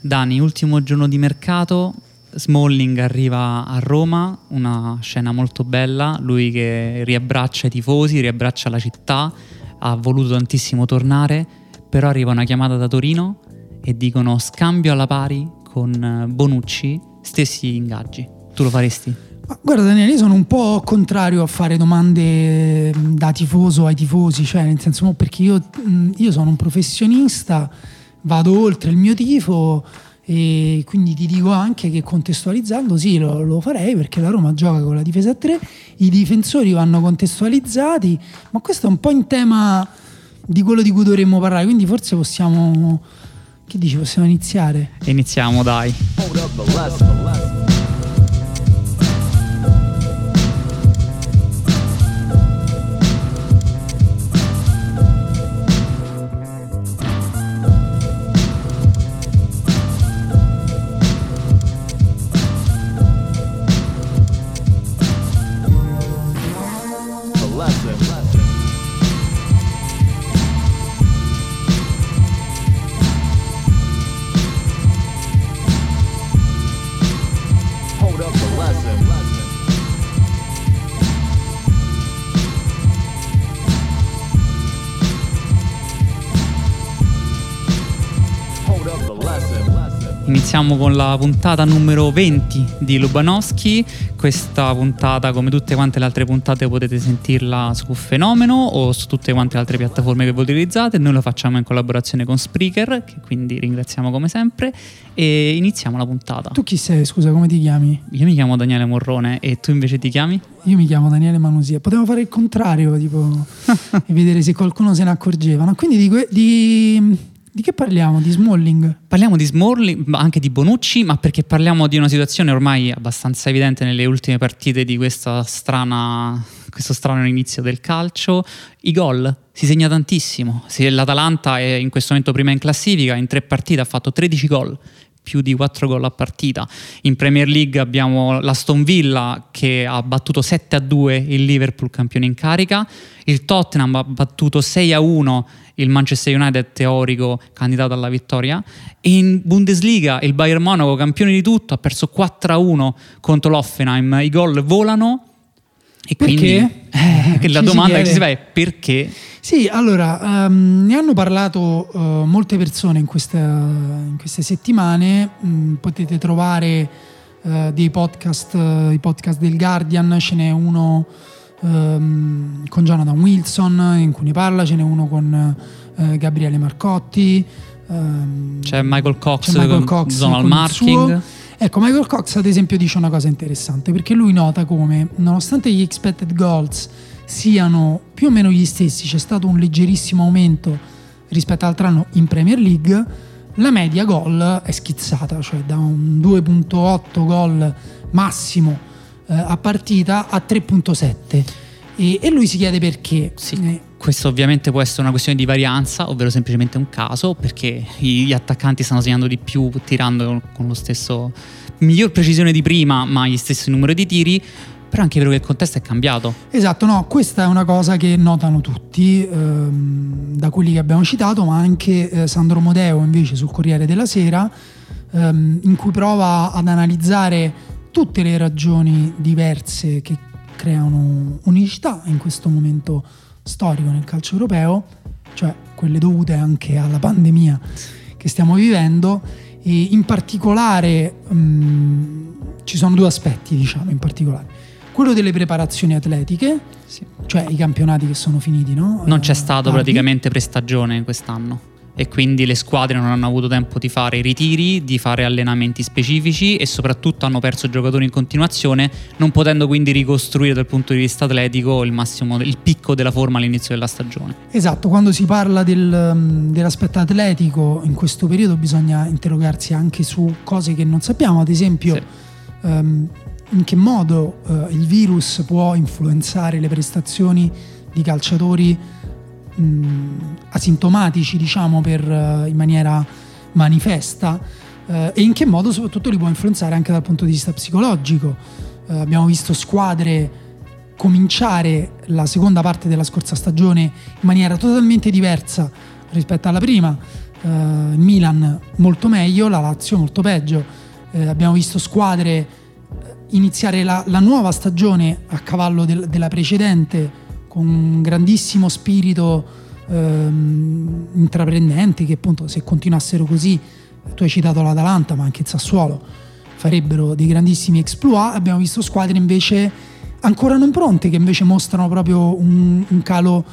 Dani, ultimo giorno di mercato, Smalling arriva a Roma, una scena molto bella, lui che riabbraccia i tifosi, riabbraccia la città, ha voluto tantissimo tornare, però arriva una chiamata da Torino e dicono scambio alla pari con Bonucci, stessi ingaggi. Tu lo faresti? Ma guarda Daniele, io sono un po' contrario a fare domande da tifoso ai tifosi, cioè nel senso perché io, io sono un professionista, vado oltre il mio tifo e quindi ti dico anche che contestualizzando sì lo, lo, farei perché la Roma gioca con la difesa a 3, i difensori vanno contestualizzati, ma questo è un po' in tema di quello di cui dovremmo parlare, quindi forse possiamo... Che dici, possiamo iniziare? Iniziamo dai. Iniziamo con la puntata numero 20 di Lubanowski. Questa puntata, come tutte quante le altre puntate, potete sentirla su Fenomeno o su tutte quante le altre piattaforme che voi utilizzate. Noi lo facciamo in collaborazione con Spreaker, che quindi ringraziamo come sempre. E iniziamo la puntata. Tu chi sei? Scusa, come ti chiami? Io mi chiamo Daniele Morrone e tu invece ti chiami? Io mi chiamo Daniele Manusia. Potevo fare il contrario, tipo, e vedere se qualcuno se ne accorgeva. No? Quindi di, que- di di che parliamo? Di Smalling? Parliamo di Smalling, ma anche di Bonucci, ma perché parliamo di una situazione ormai abbastanza evidente nelle ultime partite di strana, questo strano inizio del calcio. I gol, si segna tantissimo. L'Atalanta è in questo momento prima in classifica, in tre partite ha fatto 13 gol più di 4 gol a partita. In Premier League abbiamo l'Aston Villa che ha battuto 7 a 2 il Liverpool campione in carica, il Tottenham ha battuto 6 a 1 il Manchester United teorico candidato alla vittoria. E in Bundesliga il Bayern Monaco campione di tutto ha perso 4 a 1 contro l'Offenheim, i gol volano e perché? quindi eh, la domanda che si fa è perché sì, allora, um, ne hanno parlato uh, molte persone in, questa, in queste settimane, mm, potete trovare uh, dei podcast, uh, i podcast del Guardian, ce n'è uno um, con Jonathan Wilson in cui ne parla, ce n'è uno con Gabriele Marcotti. Um, c'è Michael Cox, c'è Michael Cox Zonal Marking. Ecco, Michael Cox ad esempio dice una cosa interessante perché lui nota come nonostante gli expected goals siano più o meno gli stessi, c'è stato un leggerissimo aumento rispetto all'altro anno in Premier League, la media gol è schizzata, cioè da un 2.8 gol massimo eh, a partita a 3.7. E, e, lui si chiede perché. Sì. Questo ovviamente può essere una questione di varianza, ovvero semplicemente un caso, perché gli attaccanti stanno segnando di più tirando con lo stesso miglior precisione di prima, ma gli stessi numeri di tiri però anche vero che il contesto è cambiato. Esatto, no, questa è una cosa che notano tutti, ehm, da quelli che abbiamo citato, ma anche eh, Sandro Modeo invece sul Corriere della Sera, ehm, in cui prova ad analizzare tutte le ragioni diverse che creano unicità in questo momento storico nel calcio europeo, cioè quelle dovute anche alla pandemia che stiamo vivendo e in particolare mm, ci sono due aspetti, diciamo, in particolare quello delle preparazioni atletiche, sì. cioè i campionati che sono finiti, no? Non c'è eh, stato uh, praticamente prestagione quest'anno. E quindi le squadre non hanno avuto tempo di fare ritiri, di fare allenamenti specifici e soprattutto hanno perso giocatori in continuazione, non potendo quindi ricostruire dal punto di vista atletico il massimo, il picco della forma all'inizio della stagione. Esatto, quando si parla del, mm, dell'aspetto atletico in questo periodo bisogna interrogarsi anche su cose che non sappiamo, ad esempio sì. um, in che modo uh, il virus può influenzare le prestazioni di calciatori mh, asintomatici, diciamo, per, uh, in maniera manifesta uh, e in che modo soprattutto li può influenzare anche dal punto di vista psicologico. Uh, abbiamo visto squadre cominciare la seconda parte della scorsa stagione in maniera totalmente diversa rispetto alla prima. il Milan molto meglio, la Lazio molto peggio. abbiamo visto squadre iniziare la, la, nuova stagione a cavallo del, della precedente con un grandissimo spirito ehm, intraprendente che appunto se continuassero così, tu hai citato l'Atalanta ma anche il Sassuolo, farebbero dei grandissimi exploit, abbiamo visto squadre invece ancora non pronte che invece mostrano proprio un, un calo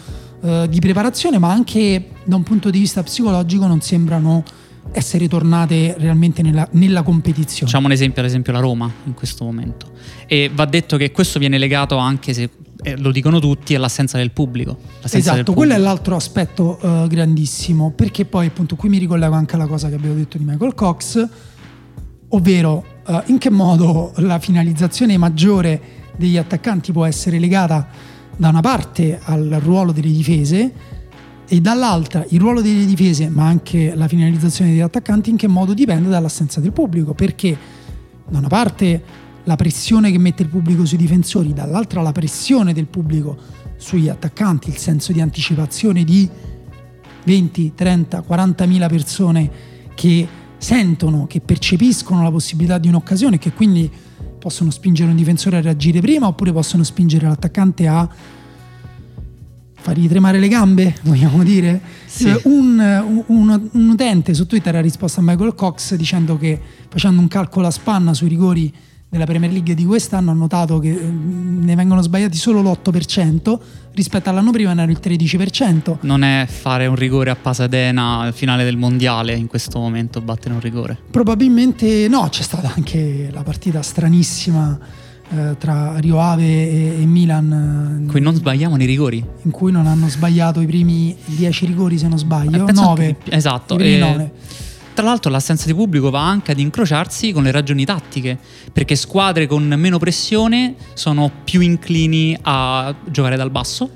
eh, di preparazione ma anche da un punto di vista psicologico non sembrano essere tornate realmente nella, nella, competizione. Facciamo un esempio, ad esempio la Roma in questo momento. E va detto che questo viene legato anche se eh, lo dicono tutti, è l'assenza del pubblico. L'assenza esatto, del pubblico. quello è l'altro aspetto uh, grandissimo, perché poi appunto qui mi ricollego anche alla cosa che abbiamo detto di Michael Cox, ovvero uh, in che modo la finalizzazione maggiore degli attaccanti può essere legata da una parte al ruolo delle difese e dall'altra il ruolo delle difese, ma anche la finalizzazione degli attaccanti, in che modo dipende dall'assenza del pubblico, perché da una parte la pressione che mette il pubblico sui difensori, dall'altra la pressione del pubblico sugli attaccanti, il senso di anticipazione di 20, 30, 40 mila persone che sentono, che percepiscono la possibilità di un'occasione e che quindi possono spingere un difensore a reagire prima oppure possono spingere l'attaccante a fargli tremare le gambe, vogliamo dire. Sì. Eh, un, un, un, utente su Twitter ha risposto a Michael Cox dicendo che facendo un calcolo a spanna sui rigori della Premier League di quest'anno ha notato che mm, ne vengono sbagliati solo l'8% rispetto all'anno prima era il 13%. Non è fare un rigore a Pasadena al finale del mondiale in questo momento battere un rigore? Probabilmente no, c'è stata anche la partita stranissima eh, tra Rio Ave e, e Milan. In cui non sbagliamo i rigori. In cui non hanno sbagliato i primi 10 rigori se non sbaglio, 9. Eh, esatto. I primi 9 tra l'altro l'assenza di pubblico va anche ad incrociarsi con le ragioni tattiche, perché squadre con meno pressione sono più inclini a giocare dal basso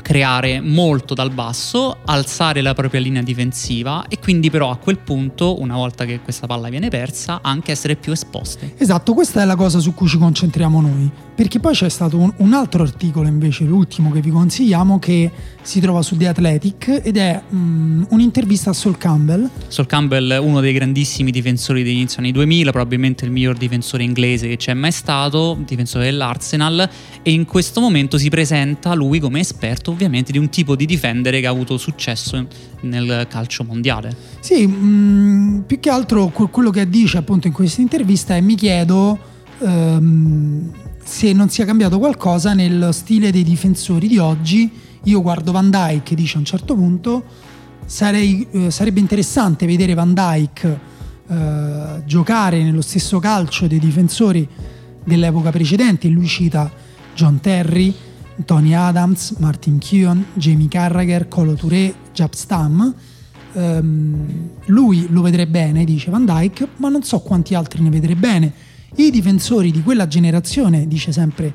creare molto dal basso, alzare la propria linea difensiva e quindi però a quel punto, una volta che questa palla viene persa, anche essere più esposte. Esatto, questa è la cosa su cui ci concentriamo noi, perché poi c'è stato un, un altro articolo invece, l'ultimo che vi consigliamo, che si trova su The Athletic ed è um, un'intervista a Sol Campbell. Sol Campbell, uno dei grandissimi difensori degli inizio anni 2000, probabilmente il miglior difensore inglese che c'è mai stato, difensore dell'Arsenal e in questo momento si presenta lui come esperto ovviamente di un tipo di difendere che ha avuto successo nel calcio mondiale. Sì, mh, mm, più che altro quello che dice appunto in questa intervista è mi chiedo um, se non sia cambiato qualcosa nel stile dei difensori di oggi. Io guardo Van Dyke e dice a un certo punto sarei, eh, sarebbe interessante vedere Van Dyke eh, giocare nello stesso calcio dei difensori dell'epoca precedente. Lui cita John Terry, Tony Adams, Martin Keown, Jamie Carragher, Colo Touré, Jab Stam. Um, lui lo vedrebbe bene, dice Van Dyke, ma non so quanti altri ne vedrebbe bene. I difensori di quella generazione, dice sempre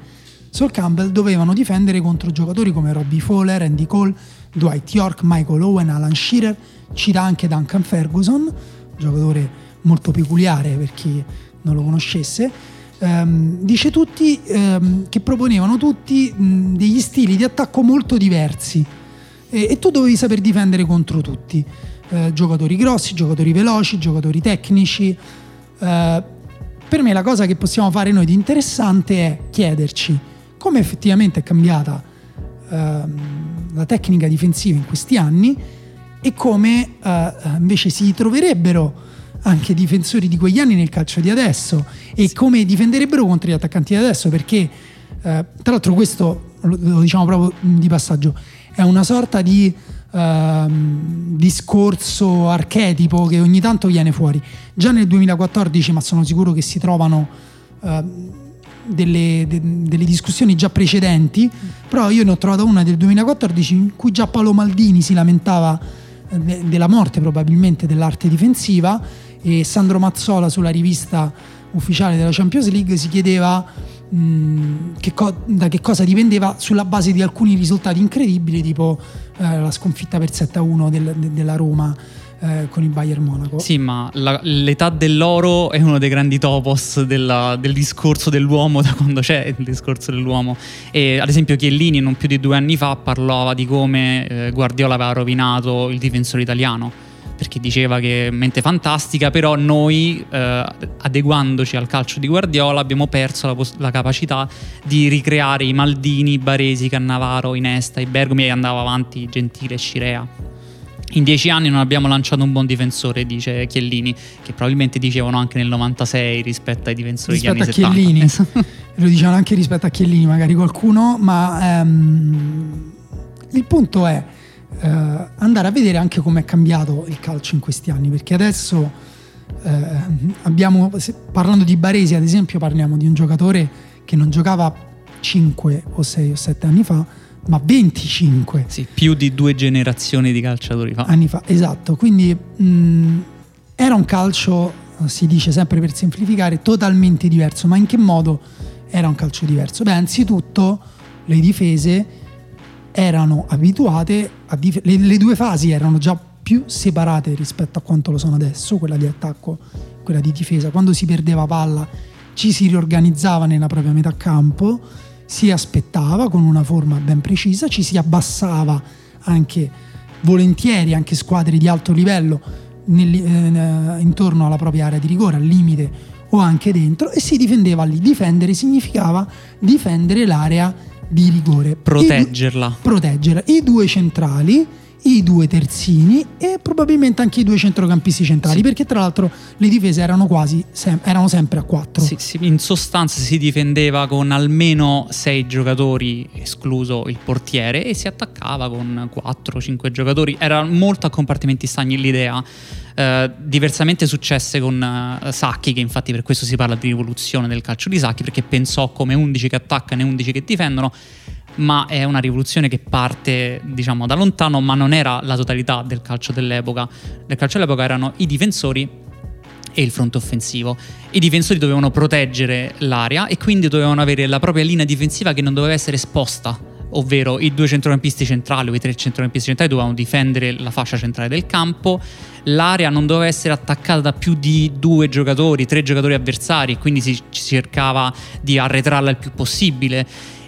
Sol Campbell, dovevano difendere contro giocatori come Robbie Fowler, Andy Cole, Dwight York, Michael Owen, Alan Shearer, cita anche Duncan Ferguson, giocatore molto peculiare per chi non lo conoscesse ehm, dice tutti ehm, che proponevano tutti mh, degli stili di attacco molto diversi e, e tu dovevi saper difendere contro tutti. Eh, giocatori grossi, giocatori veloci, giocatori tecnici. Eh, per me la cosa che possiamo fare noi di interessante è chiederci come effettivamente è cambiata ehm, la tecnica difensiva in questi anni e come eh, invece si troverebbero anche difensori di quegli anni nel calcio di adesso e come difenderebbero contro gli attaccanti di adesso perché eh, tra l'altro questo lo, diciamo proprio di passaggio è una sorta di ehm, discorso archetipo che ogni tanto viene fuori. Già nel 2014, ma sono sicuro che si trovano ehm, delle, de, delle, discussioni già precedenti, però io ne ho trovata una del 2014 in cui già Paolo Maldini si lamentava eh, de, della morte probabilmente dell'arte difensiva e Sandro Mazzola sulla rivista ufficiale della Champions League si chiedeva mh, che co- da che cosa dipendeva sulla base di alcuni risultati incredibili tipo eh, la sconfitta per 7-1 del, de, della Roma eh, con il Bayern Monaco. Sì, ma la, l'età dell'oro è uno dei grandi topos della, del discorso dell'uomo da quando c'è il discorso dell'uomo. E ad esempio Chiellini non più di due anni fa parlava di come eh, Guardiola aveva rovinato il difensore italiano perché diceva che mente fantastica, però noi eh, adeguandoci al calcio di Guardiola abbiamo perso la, la, capacità di ricreare i Maldini, Baresi, Cannavaro, Inesta, i Bergomi e andava avanti Gentile e Scirea. In dieci anni non abbiamo lanciato un buon difensore, dice Chiellini, che probabilmente dicevano anche nel 96 rispetto ai difensori rispetto degli anni a Chiellini. Lo dicevano anche rispetto a Chiellini, magari qualcuno, ma ehm, il punto è eh, andare a vedere anche come è cambiato il calcio in questi anni, perché adesso eh, abbiamo, parlando di Baresi ad esempio, parliamo di un giocatore che non giocava 5 o 6 o 7 anni fa, ma 25. Sì, più di due generazioni di calciatori fa. Anni fa, esatto. Quindi mh, era un calcio, si dice sempre per semplificare, totalmente diverso. Ma in che modo era un calcio diverso? Beh, anzitutto le difese erano abituate dif- le, le due fasi erano già più separate rispetto a quanto lo sono adesso, quella di attacco, quella di difesa. Quando si perdeva palla ci si riorganizzava nella propria metà campo si aspettava con una forma ben precisa, ci si abbassava anche volentieri, anche squadre di alto livello nel, eh, intorno alla propria area di rigore, al limite o anche dentro e si difendeva lì. Difendere significava difendere l'area di rigore. Proteggerla. I, proteggerla. I due centrali i due terzini e probabilmente anche i due centrocampisti centrali, sì. perché tra l'altro le difese erano quasi sem- erano sempre a quattro. Sì, sì, in sostanza si difendeva con almeno sei giocatori, escluso il portiere, e si attaccava con 4-5 giocatori. Era molto a compartimenti stagni l'idea. Uh, diversamente successe con uh, Sacchi, che infatti per questo si parla di rivoluzione del calcio di Sacchi, perché pensò come 11 che attaccano e 11 che difendono ma è una rivoluzione che parte diciamo da lontano, ma non era la totalità del calcio dell'epoca. Nel calcio dell'epoca erano i difensori e il fronte offensivo. I difensori dovevano proteggere l'area e quindi dovevano avere la propria linea difensiva che non doveva essere esposta, ovvero i due centrocampisti centrali o i tre centrocampisti centrali dovevano difendere la fascia centrale del campo, l'area non doveva essere attaccata da più di due giocatori, tre giocatori avversari quindi si cercava di arretrarla il più possibile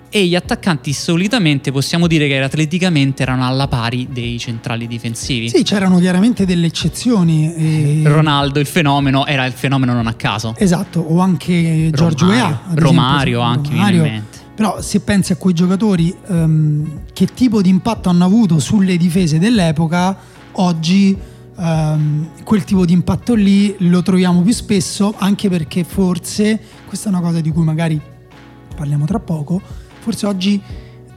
e gli attaccanti solitamente possiamo dire che atleticamente erano alla pari dei centrali difensivi. Sì, c'erano chiaramente delle eccezioni. E... Ronaldo, il fenomeno, era il fenomeno non a caso. Esatto, o anche Giorgio Ea. Romario anche, Romario. Però se pensi a quei giocatori, um, che tipo di impatto hanno avuto sulle difese dell'epoca, oggi um, quel tipo di impatto lì lo troviamo più spesso, anche perché forse, questa è una cosa di cui magari parliamo tra poco, forse oggi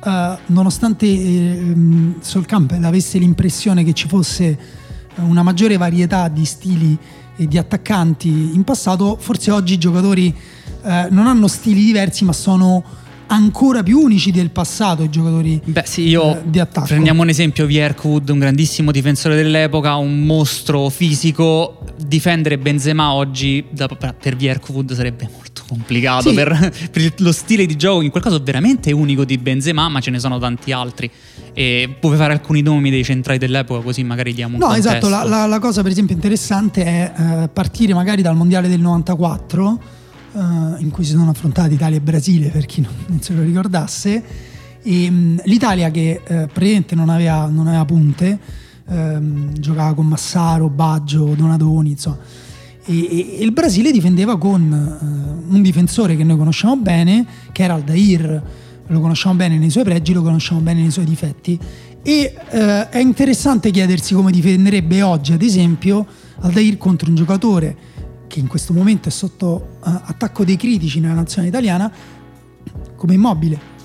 uh, nonostante eh, Sol Campbell avesse l'impressione che ci fosse una maggiore varietà di stili e di attaccanti in passato, forse oggi i giocatori uh, non hanno stili diversi ma sono ancora più unici del passato i giocatori Beh, sì, io eh, di attacco. Prendiamo un esempio, Vierkwood, un grandissimo difensore dell'epoca, un mostro fisico. Difendere Benzema oggi da, per Vierkwood sarebbe molto complicato sì. per, per, lo stile di gioco, in quel caso veramente unico di Benzema, ma ce ne sono tanti altri. E puoi fare alcuni nomi dei centrali dell'epoca, così magari diamo un No, contesto. esatto, la, la, la, cosa per esempio interessante è eh, partire magari dal mondiale del 94 uh, in cui si sono affrontati Italia e Brasile, per chi non, non se lo ricordasse. E, um, L'Italia che uh, praticamente non aveva, non aveva punte, um, giocava con Massaro, Baggio, Donadoni, insomma. E, e, e il Brasile difendeva con uh, un difensore che noi conosciamo bene, che era Aldair, lo conosciamo bene nei suoi pregi, lo conosciamo bene nei suoi difetti. E uh, è interessante chiedersi come difenderebbe oggi, ad esempio, Aldair contro un giocatore che in questo momento è sotto uh, attacco dei critici nella nazione italiana, come immobile.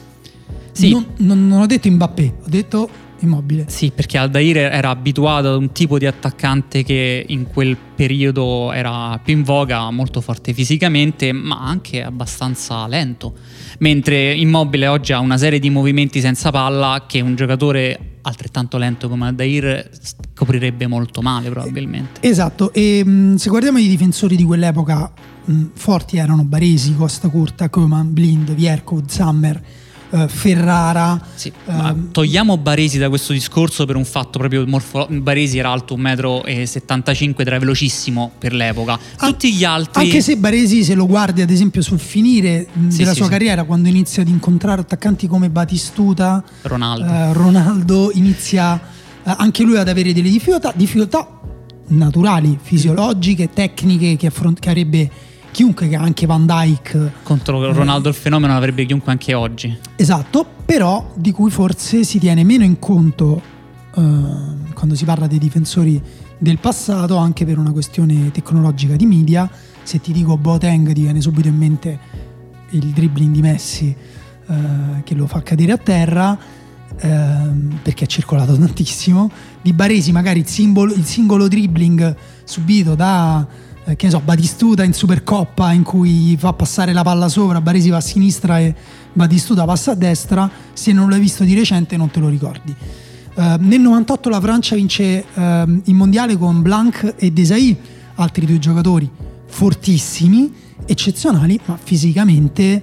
Sì. Non, non, non ho detto Mbappé, ho detto immobile. Sì, perché Aldair era abituato ad un tipo di attaccante che in quel periodo era più in voga, molto forte fisicamente, ma anche abbastanza lento. Mentre Immobile oggi ha una serie di movimenti senza palla che un giocatore altrettanto lento come Aldair coprirebbe molto male probabilmente. Esatto, e mh, se guardiamo i difensori di quell'epoca mh, forti erano Baresi, Costa Curta, Koeman, Blind, Vierco, Zammer eh, Ferrara. Sì, eh, togliamo Baresi da questo discorso per un fatto proprio morfo- Baresi era alto 1,75 m era velocissimo per l'epoca. Tutti gli altri. Anche se Baresi, se lo guardi ad esempio sul finire sì, della sì, sua carriera, quando inizia ad incontrare attaccanti come Batistuta, Ronaldo, eh, Ronaldo inizia eh, anche lui ad avere delle difficoltà, difficoltà naturali, fisiologiche, tecniche che, affront- che avrebbe chiunque, anche Van Dyke. Contro Ronaldo il fenomeno l'avrebbe chiunque anche oggi. Esatto, però di cui forse si tiene meno in conto eh, quando si parla dei difensori del passato, anche per una questione tecnologica di media. Se ti dico Boateng ti viene subito in mente il dribbling di Messi eh, che lo fa cadere a terra. Ehm, perché ha circolato tantissimo di Baresi magari il, simbolo, il singolo dribbling subito da eh, che ne so, Batistuta in Supercoppa in cui fa passare la palla sopra, Baresi va a sinistra e Batistuta passa a destra, se non l'hai visto di recente non te lo ricordi. Uh, nel 98 la Francia vince uh, il mondiale con Blanc e Desailly, altri due giocatori fortissimi, eccezionali, ma fisicamente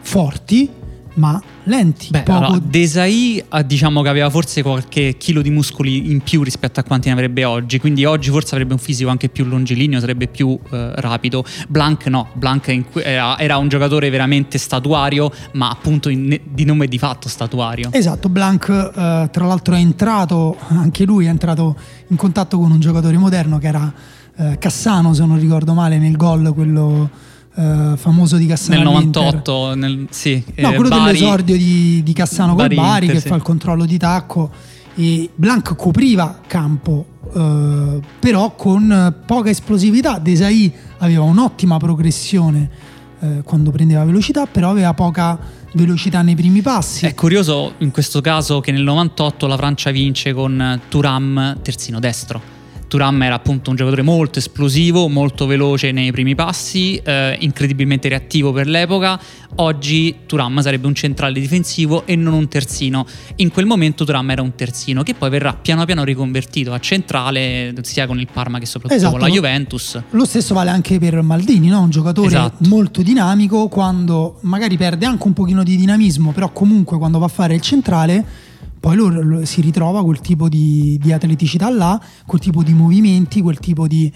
forti, ma lenti. Beh, poco... allora, Desai diciamo che aveva forse qualche chilo di muscoli in più rispetto a quanti ne avrebbe oggi, quindi oggi forse avrebbe un fisico anche più longilineo, sarebbe più eh, rapido. Blanc no, Blanc era, era, un giocatore veramente statuario, ma appunto in, di nome di fatto statuario. Esatto, Blanc eh, tra l'altro è entrato, anche lui è entrato in contatto con un giocatore moderno che era eh, Cassano, se non ricordo male, nel gol quello Uh, famoso di Cassano nel 98 nel, sì, no, eh, quello Bari, dell'esordio di, di Cassano Bari col Bari Inter, che sì. fa il controllo di tacco e Blanc copriva campo uh, però con poca esplosività. Desai aveva un'ottima progressione uh, quando prendeva velocità però aveva poca velocità nei primi passi. È curioso in questo caso che nel 98 la Francia vince con Turam terzino destro Turam era appunto un giocatore molto esplosivo, molto veloce nei primi passi, eh, incredibilmente reattivo per l'epoca. Oggi Turam sarebbe un centrale difensivo e non un terzino. In quel momento Turam era un terzino che poi verrà piano piano riconvertito a centrale sia con il Parma che soprattutto esatto. con la Juventus. Lo stesso vale anche per Maldini, no? un giocatore esatto. molto dinamico quando magari perde anche un pochino di dinamismo, però comunque quando va a fare il centrale poi lo, si ritrova quel tipo di, di, atleticità là, quel tipo di movimenti, quel tipo di,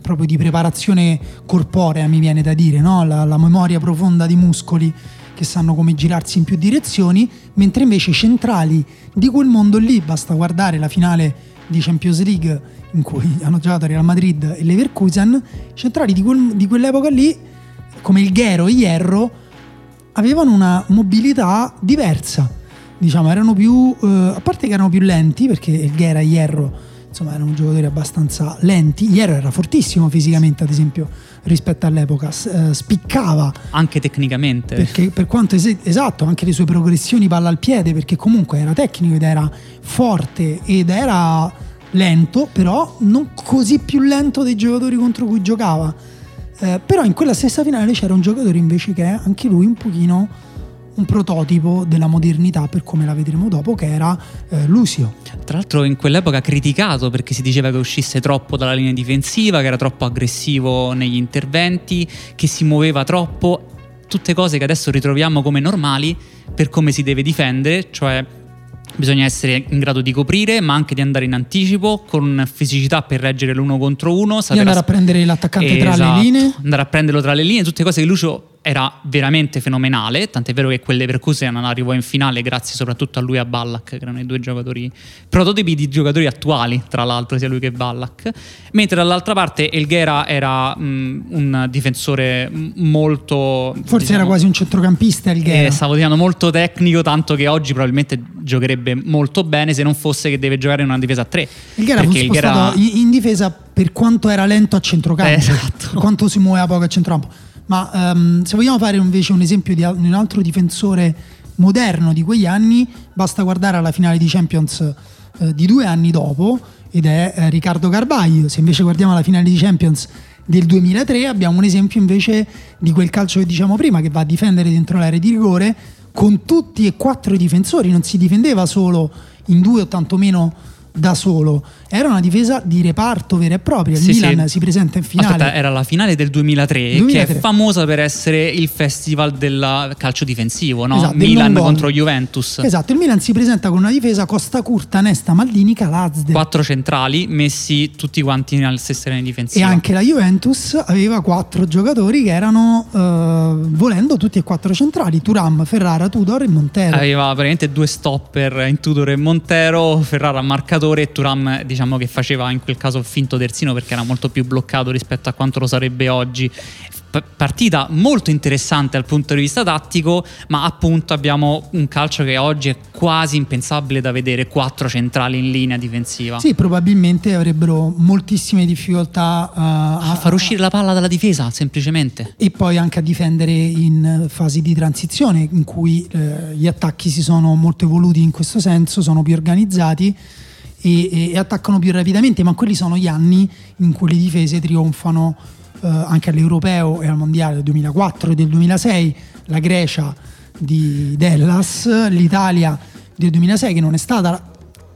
proprio di preparazione corporea, mi viene da dire, no? la, la, memoria profonda di muscoli che sanno come girarsi in più direzioni, mentre invece centrali di quel mondo lì, basta guardare la finale di Champions League in cui hanno giocato Real Madrid e Leverkusen, centrali di, quel, di quell'epoca lì, come il Ghero e Hierro, avevano una mobilità diversa diciamo, erano più, eh, a parte che erano più lenti, perché il Ghera e Hierro insomma erano giocatori abbastanza lenti. Hierro era fortissimo fisicamente, ad esempio, rispetto all'epoca, eh, spiccava. Anche tecnicamente. Perché per quanto es- esatto, anche le sue progressioni palla al piede, perché comunque era tecnico ed era forte ed era lento, però non così più lento dei giocatori contro cui giocava. Eh, però in quella stessa finale c'era un giocatore invece che anche lui un pochino un prototipo della modernità per come la vedremo dopo che era eh, Lucio. Tra l'altro in quell'epoca criticato perché si diceva che uscisse troppo dalla linea difensiva, che era troppo aggressivo negli interventi, che si muoveva troppo, tutte cose che adesso ritroviamo come normali per come si deve difendere, cioè Bisogna essere in grado di coprire, ma anche di andare in anticipo con fisicità per reggere l'uno contro uno. Di andare a prendere l'attaccante esatto, tra le linee. Andare a prenderlo tra le linee, tutte cose che Lucio era veramente fenomenale, tant'è vero che quelle Leverkusen arrivò in finale grazie soprattutto a lui e a Ballack, che erano i due giocatori prototipi di giocatori attuali, tra l'altro sia lui che Ballack, mentre dall'altra parte Elghera era mh, un difensore molto... Forse diciamo, era quasi un centrocampista Elghera. Eh, stavo dicendo molto tecnico, tanto che oggi probabilmente giocherebbe molto bene se non fosse che deve giocare in una difesa a tre. Elghera fu spostato Elghera... in difesa per quanto era lento a centrocampo, eh, esatto. quanto si muoveva poco a centrocampo ma um, se vogliamo fare invece un esempio di un altro difensore moderno di quegli anni, basta guardare alla finale di Champions eh, di due anni dopo ed è eh, Riccardo Carvaglio. Se invece guardiamo la finale di Champions del 2003 abbiamo un esempio invece di quel calcio che diciamo prima che va a difendere dentro l'area di rigore con tutti e quattro i difensori, non si difendeva solo in due o tantomeno da solo. Era una difesa di reparto vera e propria. Il Sì, Milan sì. si presenta in finale. Aspetta, era la finale del 2003, 2003. che è famosa per essere il festival del calcio difensivo, no? Esatto, Milan contro Juventus. Esatto, il Milan si presenta con una difesa Costa Curta, Nesta, Maldini, Calazde. Quattro centrali messi tutti quanti nella stessa linea E difensiva. anche la Juventus aveva quattro giocatori che erano, eh, volendo, tutti e quattro centrali: Turam, Ferrara, Tudor e Montero. Aveva praticamente due stopper in Tudor e Montero, Ferrara marcatore e Turam diciamo che faceva in quel caso il finto terzino perché era molto più bloccato rispetto a quanto lo sarebbe oggi. P- partita molto interessante dal punto di vista tattico, ma appunto abbiamo un calcio che oggi è quasi impensabile da vedere, quattro centrali in linea difensiva. Sì, probabilmente avrebbero moltissime difficoltà eh, A far uscire la palla dalla difesa, semplicemente. e poi anche a difendere in fasi di transizione in cui eh, gli attacchi si sono molto evoluti in questo senso, sono più organizzati e, e- attaccano più rapidamente, ma quelli sono gli anni in cui le difese trionfano eh, anche all'Europeo e al Mondiale del 2004 e del 2006, la Grecia di Dellas, l'Italia del 2006 che non è stata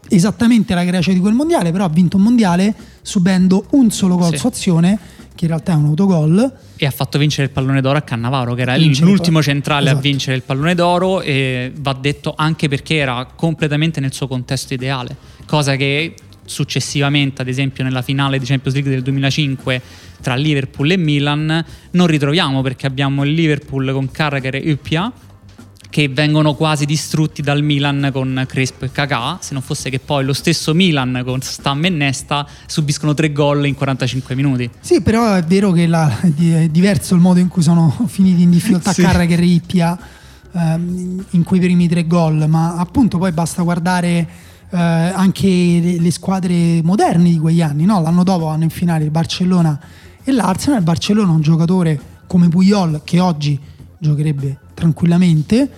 esattamente la Grecia di quel mondiale, però ha vinto un mondiale subendo un solo gol Sì. su azione, che in realtà è un autogol. E ha fatto vincere il pallone d'oro a Cannavaro, che era Vincere l'ultimo centrale esatto. a vincere il pallone d'oro. E va detto anche perché era completamente nel suo contesto ideale, cosa che successivamente, ad esempio, nella finale di Champions League del 2005 tra Liverpool e Milan, non ritroviamo perché abbiamo il Liverpool con Carragher e Uppia che vengono quasi distrutti dal Milan con Crespo e Kakà, se non fosse che poi lo stesso Milan con Stam e Nesta subiscono tre gol in 45 minuti. Sì, però è vero che la- è diverso il modo in cui sono finiti in difficoltà Sì. Carragher e Ippia ehm, in quei primi tre gol, ma appunto poi basta guardare eh, anche le, le squadre moderne di quegli anni, no? l'anno dopo hanno in finale il Barcellona e l'Arsenal, il Barcellona è un giocatore come Puyol che oggi giocherebbe tranquillamente.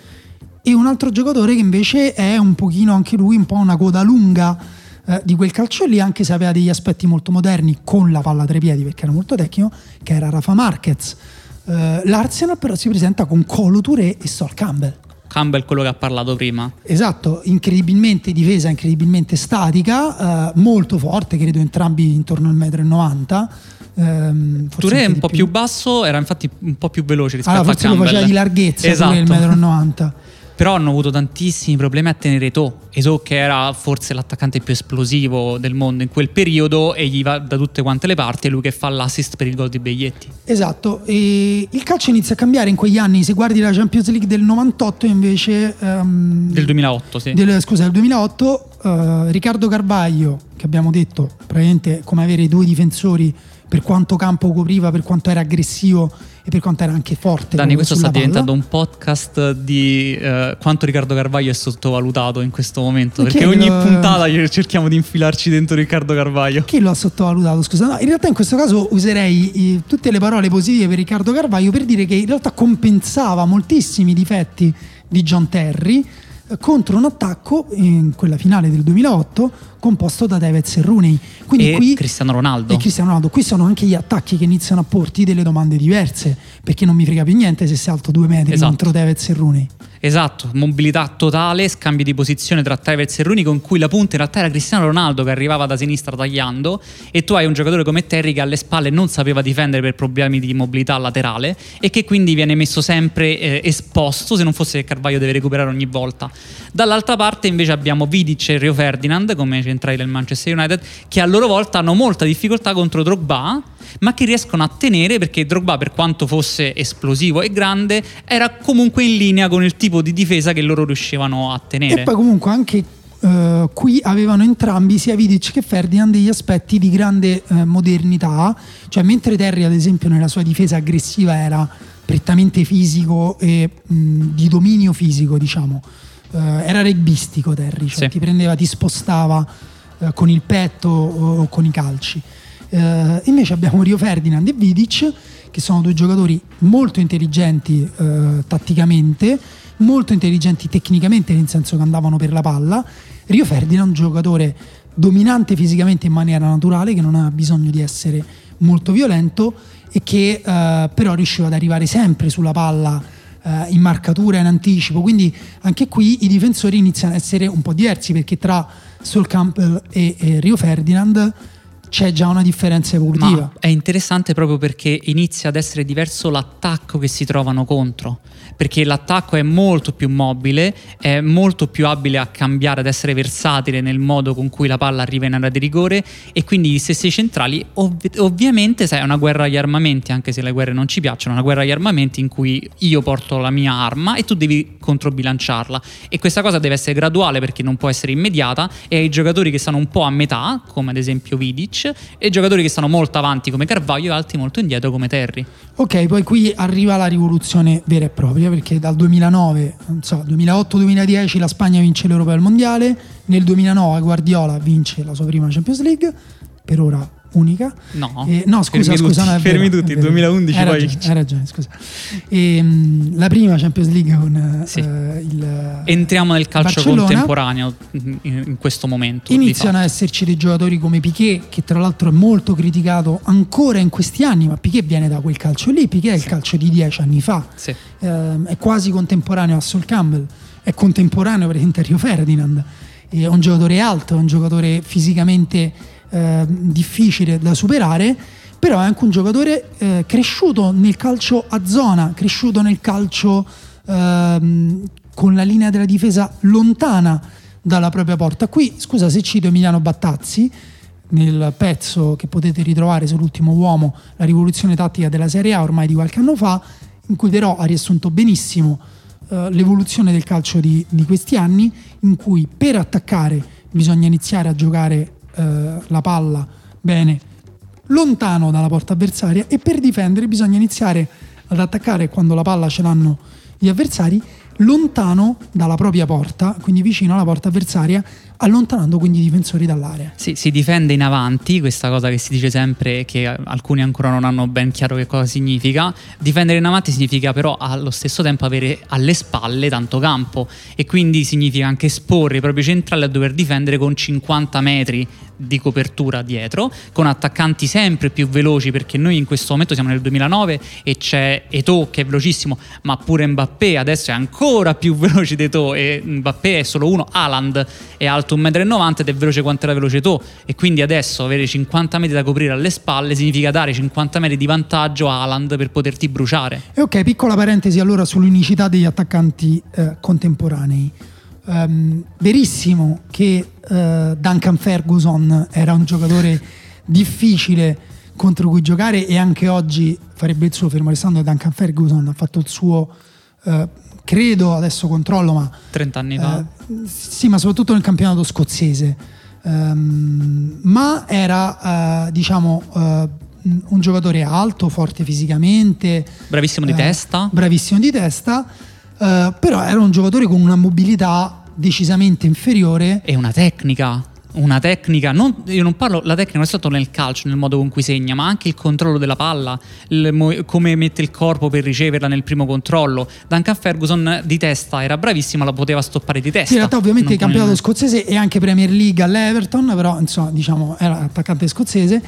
E un altro giocatore che invece è un pochino anche lui un po' una coda lunga eh, di quel calcio lì anche se aveva degli aspetti molto moderni con la palla tra i piedi perché era molto tecnico che era Rafa Marquez. Eh, l'Arsenal però si presenta con Colo Touré e Sol Campbell Campbell, quello che ha parlato prima. esatto incredibilmente difesa incredibilmente statica eh, molto forte credo entrambi intorno al 1,90 m Touré è un po' più basso, era infatti un po' più veloce rispetto allora, a forse lo Campbell. faceva di larghezza esatto. Touré, il 1,90 m Però hanno avuto tantissimi problemi a tenere Eto'o. Eto'o che era forse l'attaccante più esplosivo del mondo in quel periodo e gli va da tutte quante le parti, è lui che fa l'assist per il gol di Beglietti. Esatto, e il calcio inizia a cambiare in quegli anni. Se guardi la Champions League del 98, invece. ehm, Del 2008, sì. del- scusa, del 2008, eh, Riccardo Carvaglio, che abbiamo detto praticamente come avere due difensori per quanto campo copriva, per quanto era aggressivo e per quanto era anche forte. Dani, questo sta palla. diventando un podcast di eh, quanto Riccardo Carvaglio è sottovalutato in questo momento. Perché Perché ogni lo- puntata cerchiamo di infilarci dentro Riccardo Carvaglio. Chi lo ha sottovalutato? Scusa, no, in realtà in questo caso userei eh, tutte le parole positive per Riccardo Carvaglio per dire che in realtà compensava moltissimi difetti di John Terry eh, contro un attacco in quella finale del 2008 composto da Tevez e Rooney. Quindi e qui Cristiano Ronaldo. e Cristiano Ronaldo. Qui sono anche gli attacchi che iniziano a porti delle domande diverse, perché non mi frega più niente se sei alto due metri Esatto. contro Tevez e Rooney. Esatto, mobilità totale, scambi di posizione tra Tevez e Rooney con cui la punta in realtà era Cristiano Ronaldo che arrivava da sinistra tagliando e tu hai un giocatore come Terry che alle spalle non sapeva difendere per problemi di mobilità laterale e che quindi viene messo sempre eh, esposto se non fosse che Carvaglio deve recuperare ogni volta. Dall'altra parte invece abbiamo Vidic e Rio Ferdinand come centrali del Manchester United che a loro volta hanno molta difficoltà contro Drogba ma che riescono a tenere perché Drogba per quanto fosse esplosivo e grande era comunque in linea con il tipo di difesa che loro riuscivano a tenere. E poi comunque anche eh, qui avevano entrambi, sia Vidic che Ferdinand, degli aspetti di grande eh, modernità, cioè mentre Terry ad esempio nella sua difesa aggressiva era prettamente fisico e mh, di dominio fisico, diciamo, eh, era rugbistico Terry, cioè Sì. ti prendeva, ti spostava eh, con il petto o, o con i calci. Eh, invece abbiamo Rio Ferdinand e Vidic che sono due giocatori molto intelligenti eh, tatticamente, molto intelligenti tecnicamente, nel senso che andavano per la palla. Rio Ferdinand un giocatore dominante fisicamente in maniera naturale, che non ha bisogno di essere molto violento e che eh, però riusciva ad arrivare sempre sulla palla eh, in marcatura, in anticipo. Quindi anche qui i difensori iniziano ad essere un po' diversi perché tra Sol Campbell e, e Rio Ferdinand c'è già una differenza evolutiva. Ma è interessante proprio perché inizia ad essere diverso l'attacco che si trovano contro perché l'attacco è molto più mobile, è molto più abile a cambiare, ad essere versatile nel modo con cui la palla arriva in area di rigore e quindi i stessi centrali ov- ovviamente sai, è una guerra agli armamenti, anche se le guerre non ci piacciono, è una guerra agli armamenti in cui io porto la mia arma e tu devi controbilanciarla e questa cosa deve essere graduale perché non può essere immediata e ai giocatori che stanno un po' a metà, come ad esempio Vidic, e giocatori che stanno molto avanti come Carvaglio e altri molto indietro come Terry. Ok, poi qui arriva la rivoluzione vera e propria perché dal 2009, so, 2008-2010 la Spagna vince l'Europa e il Mondiale, nel 2009 Guardiola vince la sua prima Champions League, per ora unica. No, eh, no scusa, fermi scusa, tutti, no, fermi vero, tutti, 2011 hai poi ragione, hai ragione, scusa. E, um, la prima Champions League con sì. uh, il Entriamo nel calcio Barcellona. contemporaneo in, in, questo momento. Iniziano ad esserci dei giocatori come Piquet, che tra l'altro è molto criticato ancora in questi anni, ma Piquet viene da quel calcio lì, Piquet è il calcio di dieci anni fa, sì. uh, è quasi contemporaneo a Sol Campbell, è contemporaneo per esempio a Rio Ferdinand, è un giocatore alto, è un giocatore fisicamente eh, difficile da superare, però è anche un giocatore eh, cresciuto nel calcio a zona, cresciuto nel calcio eh, con la linea della difesa lontana dalla propria porta. Qui, scusa se cito Emiliano Battazzi, nel pezzo che potete ritrovare sull'ultimo uomo, la rivoluzione tattica della Serie A ormai di qualche anno fa, in cui però ha riassunto benissimo eh, l'evoluzione del calcio di, di questi anni, in cui per attaccare bisogna iniziare a giocare eh, la palla bene lontano dalla porta avversaria e per difendere bisogna iniziare ad attaccare quando la palla ce l'hanno gli avversari lontano dalla propria porta, quindi vicino alla porta avversaria, allontanando quindi i difensori dall'area. Sì, si difende in avanti, questa cosa che si dice sempre che alcuni ancora non hanno ben chiaro che cosa significa. Difendere in avanti significa però allo stesso tempo avere alle spalle tanto campo e quindi significa anche esporre i propri centrali a dover difendere con 50 metri di copertura dietro, con attaccanti sempre più veloci perché noi in questo momento siamo nel 2009 e c'è Eto che è velocissimo, ma pure Mbappé adesso è ancora più veloce di Eto e Mbappé è solo uno, Haaland è alto 1,90 m ed è veloce quanto era veloce Eto e quindi adesso avere 50 metri da coprire alle spalle significa dare 50 metri di vantaggio a Haaland per poterti bruciare. E ok, piccola parentesi allora sull'unicità degli attaccanti eh, contemporanei. Um, verissimo che uh, Duncan Ferguson era un giocatore difficile contro cui giocare e anche oggi farebbe il suo, fermo restando Duncan Ferguson ha fatto il suo, uh, credo, adesso controllo, ma... 30 anni fa. Uh, sì, ma soprattutto nel campionato scozzese. Um, ma era, diciamo un giocatore alto, forte fisicamente. Bravissimo di testa. Bravissimo di testa. Uh, però era un giocatore con una mobilità decisamente inferiore e una tecnica una tecnica, non, io non parlo, la tecnica non è stato nel calcio, nel modo con cui segna, ma anche il controllo della palla, il, come mette il corpo per riceverla nel primo controllo. Duncan Ferguson di testa era bravissimo, la poteva stoppare di testa. Sì, in realtà ovviamente il campionato scozzese e anche Premier League all'Everton, però insomma diciamo era attaccante scozzese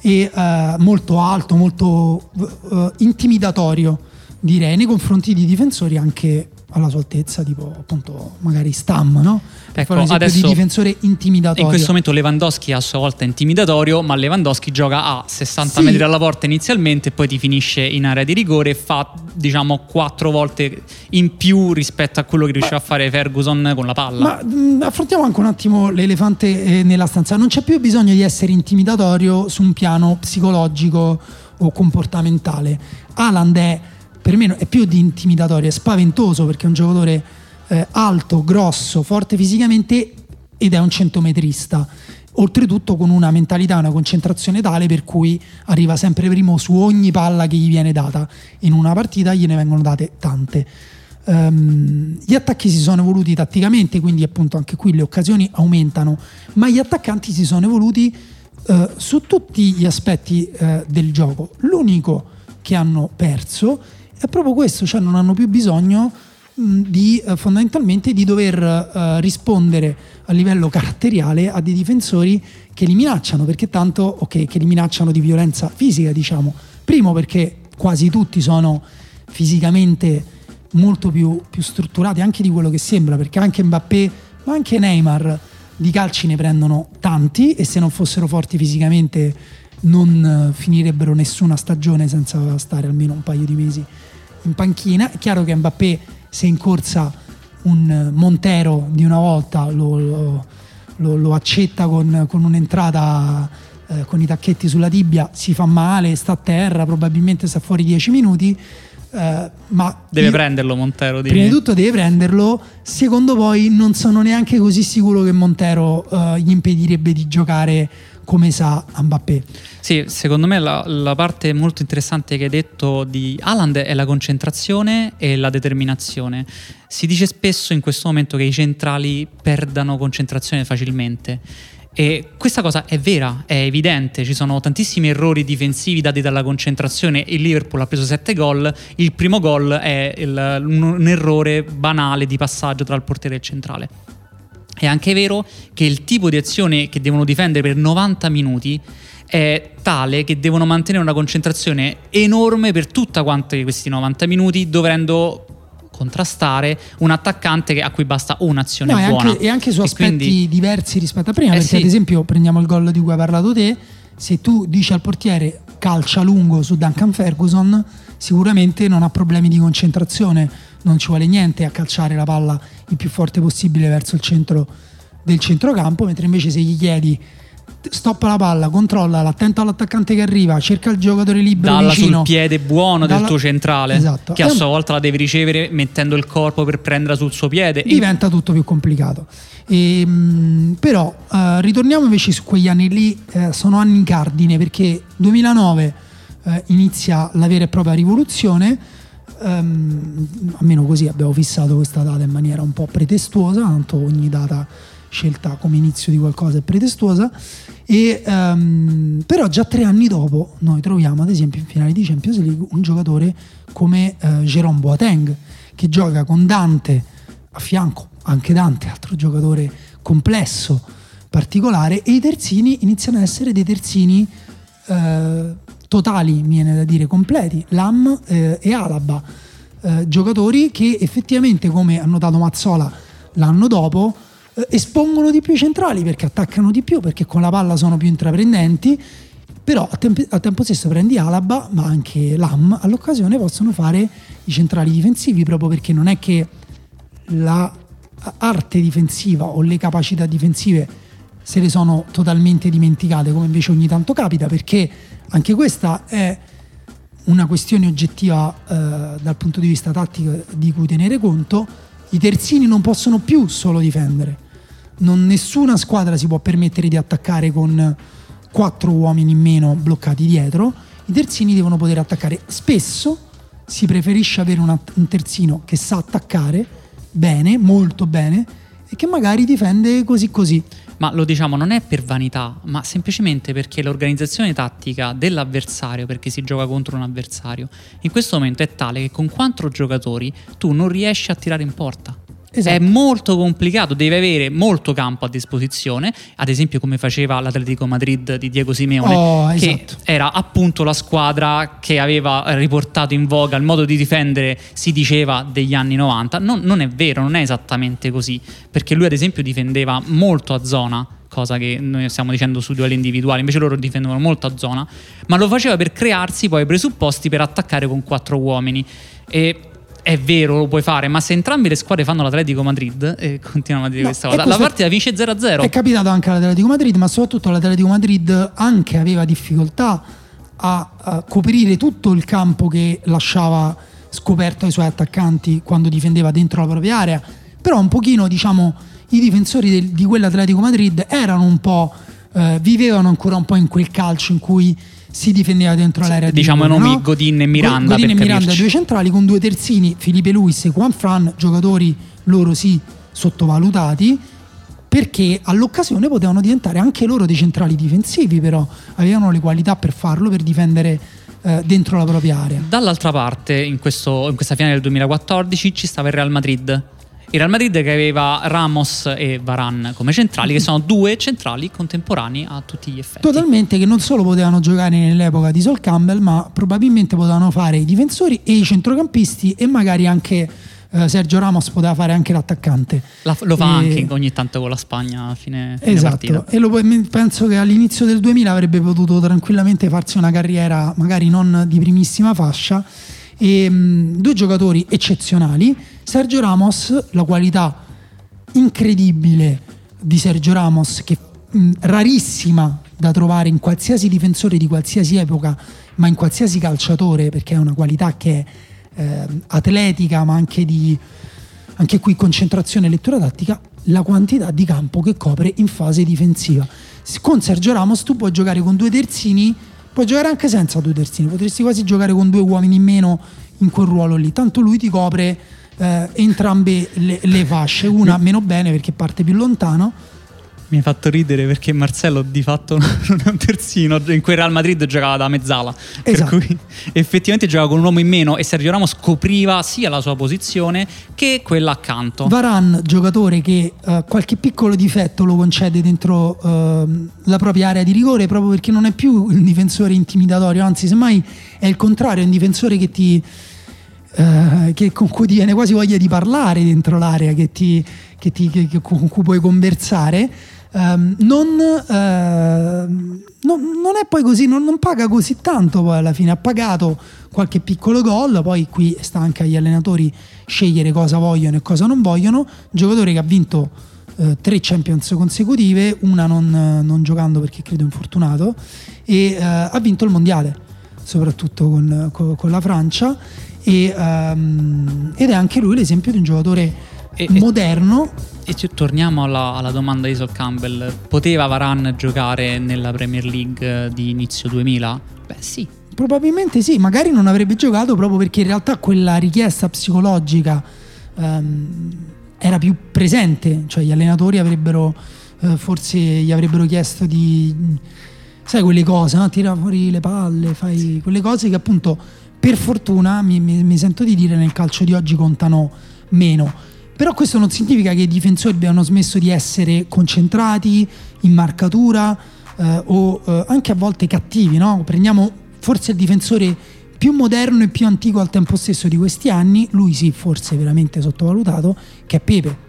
e uh, molto alto, molto uh, intimidatorio direi nei confronti di difensori anche alla sua altezza, tipo appunto magari Stam, no? Ecco, adesso di difensore intimidatorio. In questo momento Lewandowski è a sua volta intimidatorio, ma Lewandowski gioca a 60 sì. metri dalla porta inizialmente poi ti finisce in area di rigore e fa diciamo quattro volte in più rispetto a quello che riusciva a fare Ferguson con la palla. Ma mh, affrontiamo anche un attimo l'elefante eh, nella stanza. Non c'è più bisogno di essere intimidatorio su un piano psicologico o comportamentale. Haaland è per me è più di intimidatorio, è spaventoso perché è un giocatore eh, alto, grosso, forte fisicamente ed è un centometrista. Oltretutto con una mentalità, una concentrazione tale per cui arriva sempre primo su ogni palla che gli viene data. In una partita gliene vengono date tante. Um, gli attacchi si sono evoluti tatticamente, quindi appunto anche qui le occasioni aumentano, ma gli attaccanti si sono evoluti uh, su tutti gli aspetti uh, del gioco. L'unico che hanno perso è proprio questo, cioè non hanno più bisogno di eh, fondamentalmente di dover eh, rispondere a livello caratteriale a dei difensori che li minacciano, perché tanto, ok, che li minacciano di violenza fisica, diciamo. Primo perché quasi tutti sono fisicamente molto più, più strutturati anche di quello che sembra, perché anche Mbappé, ma anche Neymar di calci ne prendono tanti e se non fossero forti fisicamente non finirebbero nessuna stagione senza stare almeno un paio di mesi in panchina. È chiaro che Mbappé se in corsa un Montero di una volta lo, lo, lo, lo accetta con, con un'entrata eh, con i tacchetti sulla tibia, si fa male, sta a terra, probabilmente sta fuori 10 minuti. Eh, ma deve io, prenderlo Montero. Prima di tutto deve prenderlo. Secondo poi non sono neanche così sicuro che Montero eh, gli impedirebbe di giocare come sa Mbappé. Sì, secondo me la, la, parte molto interessante che hai detto di Haaland è la concentrazione e la determinazione. Si dice spesso in questo momento che i centrali perdano concentrazione facilmente. E questa cosa è vera, è evidente, ci sono tantissimi errori difensivi dati dalla concentrazione. Il Liverpool ha preso 7 gol, il primo gol è il, un, un errore banale di passaggio tra il portiere e il centrale. È anche vero che il tipo di azione che devono difendere per 90 minuti è tale che devono mantenere una concentrazione enorme per tutta quanti questi 90 minuti, dovendo contrastare un attaccante a cui basta un'azione no, buona. E anche, e anche su aspetti quindi... diversi rispetto a prima, eh perché sì. ad esempio prendiamo il gol di cui hai parlato te, se tu dici al portiere calcia lungo su Duncan Ferguson, sicuramente non ha problemi di concentrazione, non ci vuole niente a calciare la palla il più forte possibile verso il centro del centrocampo, mentre invece se gli chiedi stoppa la palla, controlla, attento all'attaccante che arriva, cerca il giocatore libero Dalla vicino. sul piede buono Dalla... del tuo centrale, esatto. che a sua volta la devi ricevere mettendo il corpo per prenderla sul suo piede. Diventa tutto più complicato. E, ehm, però uh, ritorniamo invece su quegli anni lì, eh, sono anni cardine perché 2009 eh, inizia la vera e propria rivoluzione um, almeno così abbiamo fissato questa data in maniera un po' pretestuosa, tanto ogni data scelta come inizio di qualcosa è pretestuosa, e, um, però già tre anni dopo noi troviamo ad esempio in finale di Champions League un giocatore come uh, Jérôme Boateng che gioca con Dante a fianco, anche Dante, altro giocatore complesso, particolare, e i terzini iniziano ad essere dei terzini uh, totali, mi viene da dire completi, Lam eh, e Alaba, eh, giocatori che effettivamente, come ha notato Mazzola l'anno dopo, eh, espongono di più i centrali perché attaccano di più, perché con la palla sono più intraprendenti, però a, temp- a tempo stesso prendi Alaba, ma anche Lam, all'occasione possono fare i centrali difensivi, proprio perché non è che la arte difensiva o le capacità difensive se le sono totalmente dimenticate, come invece ogni tanto capita, perché anche questa è una questione oggettiva eh, dal punto di vista tattico di cui tenere conto. I terzini non possono più solo difendere. Non, nessuna squadra si può permettere di attaccare con quattro uomini in meno bloccati dietro. I terzini devono poter attaccare. Spesso si preferisce avere una, un terzino che sa attaccare bene, molto bene, e che magari difende così così ma lo diciamo non è per vanità, ma semplicemente perché l'organizzazione tattica dell'avversario, perché si gioca contro un avversario, in questo momento è tale che con quattro giocatori tu non riesci a tirare in porta. Esatto. È molto complicato, devi avere molto campo a disposizione, ad esempio come faceva l'Atletico Madrid di Diego Simeone, oh, che esatto. era appunto la squadra che aveva riportato in voga il modo di difendere, si diceva, degli anni 90. Non, non è vero, non è esattamente così, perché lui ad esempio difendeva molto a zona, cosa che noi stiamo dicendo su duelli individuali, invece loro difendevano molto a zona, ma lo faceva per crearsi poi i presupposti per attaccare con quattro uomini. E è vero, lo puoi fare, ma se entrambe le squadre fanno l'Atletico Madrid, e continuiamo a dire no, questa cosa, la partita vince 0-0. È capitato anche all'Atletico Madrid, ma soprattutto l'Atletico Madrid anche aveva difficoltà a, a coprire tutto il campo che lasciava scoperto ai suoi attaccanti quando difendeva dentro la propria area, però un pochino, diciamo, i difensori del, di quell'Atletico Madrid erano un po', eh, vivevano ancora un po' in quel calcio in cui si difendeva dentro sì, l'area diciamo di Diciamo nomi Godin e Miranda. Godin e Miranda, due centrali con due terzini, Felipe Luis e Juan Fran, giocatori loro sì sottovalutati perché all'occasione potevano diventare anche loro dei centrali difensivi, però avevano le qualità per farlo, per difendere eh, dentro la propria area. Dall'altra parte, in, questo, in questa finale del 2014 ci stava il Real Madrid. Il Real Madrid che aveva Ramos e Varan come centrali, che sono due centrali contemporanei a tutti gli effetti. Totalmente, che non solo potevano giocare nell'epoca di Sol Campbell, ma probabilmente potevano fare i difensori e i centrocampisti e magari anche eh, Sergio Ramos poteva fare anche l'attaccante. La, lo fa e... anche ogni tanto con la Spagna a fine, fine esatto. partita. E lo, penso che all'inizio del 2000 avrebbe potuto tranquillamente farsi una carriera magari non di primissima fascia. E, mh, due giocatori eccezionali. Sergio Ramos, la qualità incredibile di Sergio Ramos, che mh, rarissima da trovare in qualsiasi difensore di qualsiasi epoca, ma in qualsiasi calciatore, perché è una qualità che è eh, atletica, ma anche di anche qui concentrazione e lettura tattica, la quantità di campo che copre in fase difensiva. Con Sergio Ramos tu puoi giocare con due terzini, puoi giocare anche senza due terzini, potresti quasi giocare con due uomini in meno in quel ruolo lì, tanto lui ti copre eh, entrambe le, le fasce, una meno bene perché parte più lontano mi hai fatto ridere perché Marcello di fatto non è un terzino, in cui Real Madrid giocava da mezzala, esatto. per cui effettivamente giocava con un uomo in meno e Sergio Ramos copriva sia la sua posizione che quella accanto. Varan, giocatore che uh, qualche piccolo difetto lo concede dentro uh, la propria area di rigore proprio perché non è più un difensore intimidatorio, anzi semmai è il contrario, è un difensore che ti... Uh, che con cui ti viene quasi voglia di parlare dentro l'area, che ti, che ti, che, con cui puoi conversare. Um, non, uh, non, non, è poi così, non, non, paga così tanto poi alla fine, ha pagato qualche piccolo gol, poi qui sta anche agli allenatori scegliere cosa vogliono e cosa non vogliono, giocatore che ha vinto uh, tre Champions consecutive, una non, non, giocando perché credo infortunato, e uh, ha vinto il mondiale, soprattutto con, con, con la Francia, e, um, ed è anche lui l'esempio di un giocatore e, moderno e torniamo alla, alla, domanda di Sol Campbell. Poteva Varan giocare nella Premier League di inizio 2000? Beh sì. Probabilmente sì, magari non avrebbe giocato proprio perché in realtà quella richiesta psicologica um, era più presente, cioè gli allenatori avrebbero uh, forse gli avrebbero chiesto di sai quelle cose, no? tira fuori le palle, fai quelle cose che appunto per fortuna mi, mi, mi sento di dire nel calcio di oggi contano meno però questo non significa che i difensori abbiano smesso di essere concentrati, in marcatura eh, o eh, anche a volte cattivi. No? Prendiamo forse il difensore più moderno e più antico al tempo stesso di questi anni, lui sì, forse veramente sottovalutato, che è Pepe.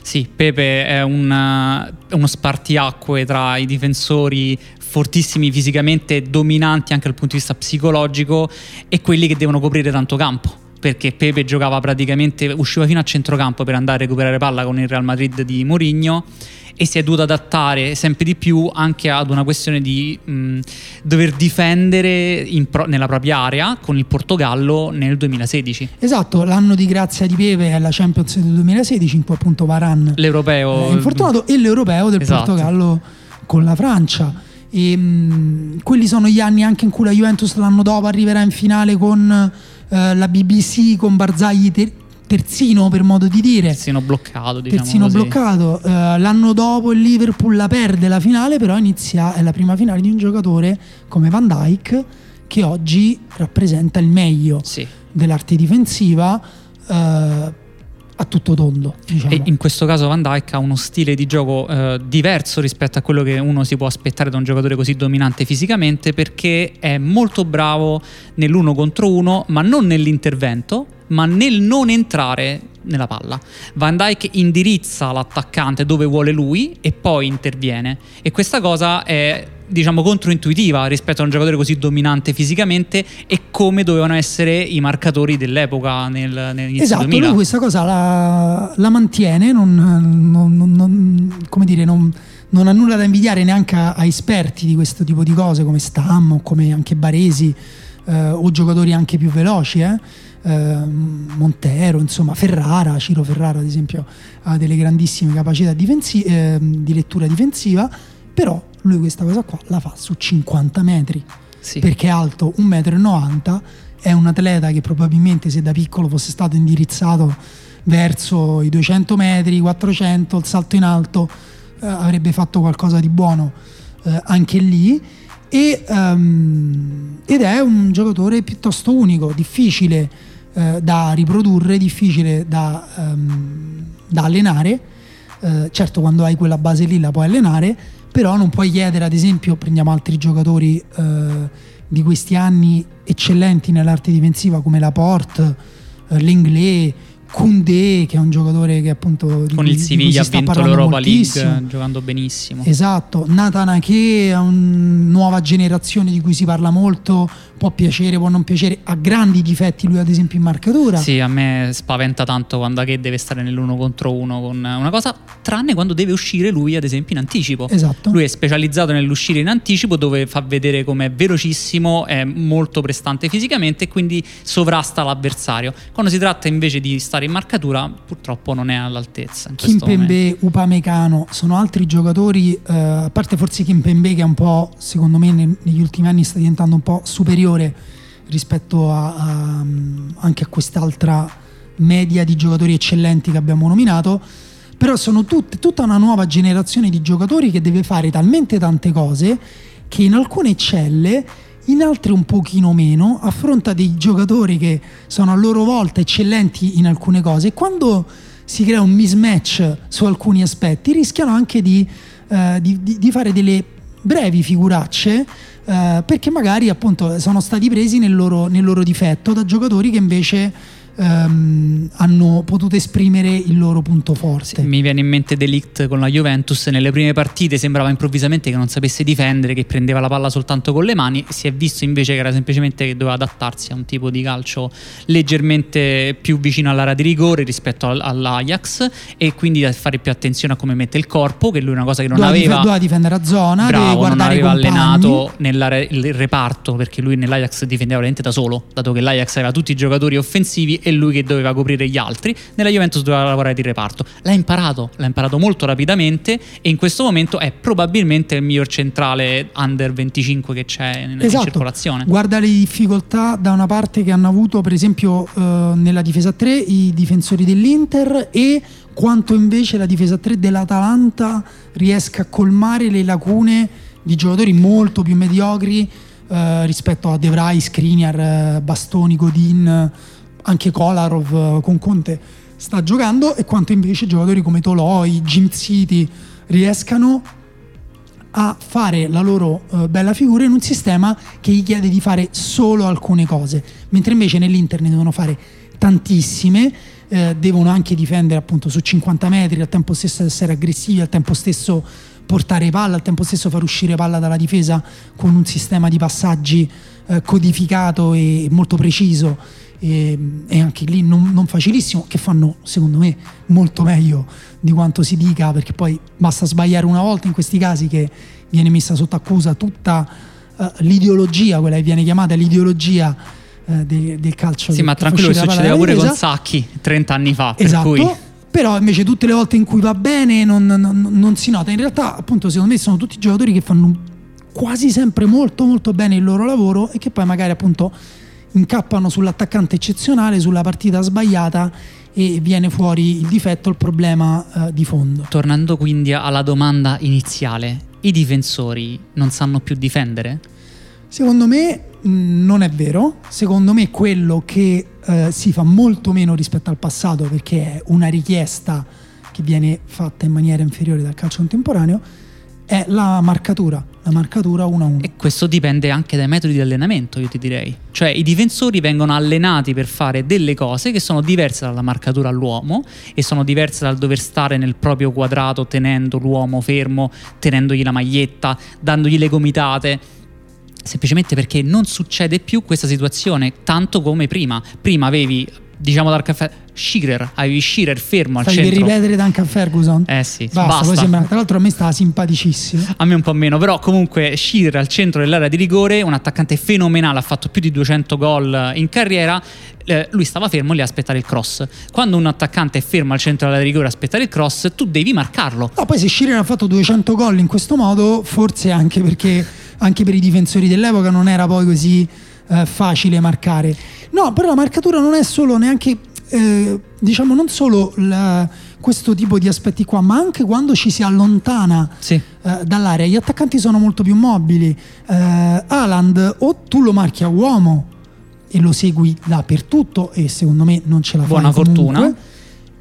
Sì, Pepe è una, uno spartiacque tra i difensori fortissimi fisicamente, dominanti anche dal punto di vista psicologico e quelli che devono coprire tanto campo perché Pepe giocava praticamente, usciva fino a centrocampo per andare a recuperare palla con il Real Madrid di Mourinho e si è dovuto adattare sempre di più anche ad una questione di mh, dover difendere pro- nella propria area con il Portogallo nel 2016. Esatto, l'anno di grazia di Pepe è la Champions del 2016 in cui appunto Varan l'europeo è infortunato e l'europeo del esatto. Portogallo con la Francia. E, mh, quelli sono gli anni anche in cui la Juventus l'anno dopo arriverà in finale con eh, la BBC con Barzagli ter- terzino per modo di dire. Terzino bloccato, diciamo Terzino così. bloccato. Uh, l'anno dopo il Liverpool la perde la finale, però inizia, è la prima finale di un giocatore come Van Dyke che oggi rappresenta il meglio sì. dell'arte difensiva. Uh, a tutto tondo. Diciamo. E in questo caso Van Dyke ha uno stile di gioco eh, diverso rispetto a quello che uno si può aspettare da un giocatore così dominante fisicamente perché è molto bravo nell'uno contro uno, ma non nell'intervento, ma nel non entrare nella palla. Van Dyke indirizza l'attaccante dove vuole lui e poi interviene. E questa cosa è diciamo controintuitiva rispetto a un giocatore così dominante fisicamente e come dovevano essere i marcatori dell'epoca nel, nell'inizio esatto, 2000. lui questa cosa la, la mantiene, non, non, non, come dire, non, non ha nulla da invidiare neanche a, a, esperti di questo tipo di cose come Stam o come anche Baresi eh, o giocatori anche più veloci. Eh. Eh, Montero, insomma Ferrara, Ciro Ferrara ad esempio ha delle grandissime capacità difensi- eh, di lettura difensiva, però lui questa cosa qua la fa su 50 metri sì. perché è alto 1,90 m è un atleta che probabilmente se da piccolo fosse stato indirizzato verso i 200 metri, 400, il salto in alto eh, avrebbe fatto qualcosa di buono eh, anche lì e um, ed è un giocatore piuttosto unico, difficile eh, da riprodurre, difficile da, um, da allenare. Eh, certo, quando hai quella base lì la puoi allenare, però non puoi chiedere, ad esempio, prendiamo altri giocatori eh, di questi anni eccellenti nell'arte difensiva come Laporte, eh, Lenglet Koundé che è un giocatore che appunto con il Siviglia ha vinto l'Europa moltissimo. League giocando benissimo. Esatto. Nathan Ake è una nuova generazione di cui si parla molto può piacere, può non piacere, ha grandi difetti lui ad esempio in marcatura. Sì, a me spaventa tanto quando che deve stare nell'uno contro uno con una cosa, tranne quando deve uscire lui ad esempio in anticipo. Esatto. Lui è specializzato nell'uscire in anticipo dove fa vedere come è velocissimo, è molto prestante fisicamente e quindi sovrasta l'avversario. Quando si tratta invece di stare in marcatura purtroppo non è all'altezza. Kimpembe, Upamecano sono altri giocatori, eh, a parte forse Kimpembe che è un po', secondo me negli ultimi anni sta diventando un po' superiore superiore rispetto a, a, anche a quest'altra media di giocatori eccellenti che abbiamo nominato. Però sono tutte, tutta una nuova generazione di giocatori che deve fare talmente tante cose che in alcune eccelle in altre un pochino meno affronta dei giocatori che sono a loro volta eccellenti in alcune cose. E quando si crea un mismatch su alcuni aspetti rischiano anche di, eh, di, di fare delle brevi figuracce eh, perché magari appunto sono stati presi nel loro, nel loro difetto da giocatori che invece ehm, hanno potuto esprimere il loro punto forte. Mi viene in mente Delict con la Juventus, nelle prime partite sembrava improvvisamente che non sapesse difendere, che prendeva la palla soltanto con le mani, si è visto invece che era semplicemente che doveva adattarsi a un tipo di calcio leggermente più vicino all'area di rigore rispetto all'Ajax e quindi a fare più attenzione a come mette il corpo, che lui è una cosa che non doveva aveva. doveva difendere a zona, bravo, non aveva allenato il reparto perché lui nell'Ajax difendeva veramente da solo, dato che l'Ajax aveva tutti i giocatori offensivi e lui che doveva coprire gli altri, nella Juventus doveva lavorare di reparto. L'ha imparato, l'ha imparato molto rapidamente e in questo momento è probabilmente il miglior centrale under 25 che c'è in, esatto. circolazione. Guarda le difficoltà da una parte che hanno avuto per esempio eh, nella difesa 3 i difensori dell'Inter e quanto invece la difesa 3 dell'Atalanta riesca a colmare le lacune di giocatori molto più mediocri eh, rispetto a De Vrij, Skriniar, eh, Bastoni, Godin anche Kolarov eh, con Conte sta giocando e quanto invece giocatori come Toloi, Jim City riescano a fare la loro uh, bella figura in un sistema che gli chiede di fare solo alcune cose, mentre invece nell'Inter ne devono fare tantissime, eh, devono anche difendere appunto su 50 metri, al tempo stesso essere aggressivi, al tempo stesso portare palla, al tempo stesso far uscire palla dalla difesa con un sistema di passaggi eh, codificato e molto preciso e, e anche lì non, non, facilissimo, che fanno secondo me molto meglio di quanto si dica, perché poi basta sbagliare una volta in questi casi che viene messa sotto accusa tutta uh, l'ideologia, quella che viene chiamata l'ideologia uh, de, del calcio. Sì, ma tranquillo succedeva pure con Sacchi 30 anni fa. Esatto. Cui... Però invece tutte le volte in cui va bene non, non, non si nota. In realtà, appunto, secondo me sono tutti giocatori che fanno quasi sempre molto molto bene il loro lavoro e che poi magari appunto incappano sull'attaccante eccezionale, sulla partita sbagliata e viene fuori il difetto, il problema eh, di fondo. Tornando quindi alla domanda iniziale, i difensori non sanno più difendere? Secondo me mm, non è vero, secondo me quello che eh, si fa molto meno rispetto al passato perché è una richiesta che viene fatta in maniera inferiore dal calcio contemporaneo è la marcatura, la marcatura 1 a 1. E questo dipende anche dai metodi di allenamento, io ti direi. Cioè i difensori vengono allenati per fare delle cose che sono diverse dalla marcatura all'uomo e sono diverse dal dover stare nel proprio quadrato tenendo l'uomo fermo, tenendogli la maglietta, dandogli le gomitate semplicemente perché non succede più questa situazione tanto come prima. Prima avevi diciamo dal caffè Shearer, avevi Shearer fermo al Stai centro. per ripetere Duncan Ferguson? Eh sì, basta, basta. Sembra, tra l'altro a me stava simpaticissimo. A me un po' meno, però comunque Shearer al centro dell'area di rigore, un attaccante fenomenale, ha fatto più di 200 gol in carriera, eh, lui stava fermo lì a aspettare il cross. Quando un attaccante è fermo al centro dell'area di rigore a aspettare il cross, tu devi marcarlo. No, poi se Shearer ha fatto 200 gol in questo modo, forse anche perché anche per i difensori dell'epoca non era poi così eh, facile marcare. No, però la marcatura non è solo neanche, eh, diciamo, non solo la, questo tipo di aspetti qua, ma anche quando ci si allontana Sì. eh, dall'area, gli attaccanti sono molto più mobili. Eh, Haaland o tu lo marchi a uomo e lo segui dappertutto e secondo me non ce la fai Buona comunque, fortuna.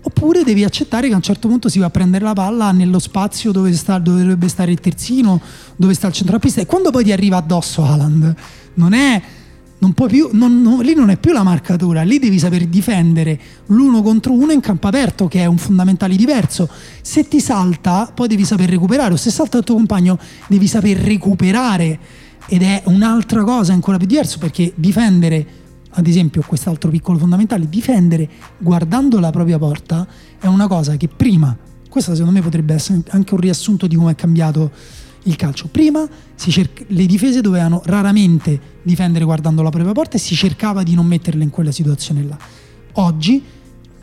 Oppure devi accettare che a un certo punto si va a prendere la palla nello spazio dove, sta, dove dovrebbe stare il terzino, dove sta il centrocampista e quando poi ti arriva addosso Haaland non è non puoi più, non- non- lì non è più la marcatura, lì devi saper difendere l'uno contro uno in campo aperto, che è un fondamentale diverso. Se ti salta, poi devi saper recuperare, o se salta il tuo compagno, devi saper recuperare. Ed è un'altra cosa ancora più diversa, perché difendere, ad esempio, quest'altro piccolo fondamentale, difendere guardando la propria porta è una cosa che prima, questo secondo me potrebbe essere anche un riassunto di come è cambiato il calcio. Prima si cerc- le difese dovevano raramente difendere guardando la propria porta e si cercava di non metterle in quella situazione là. Oggi,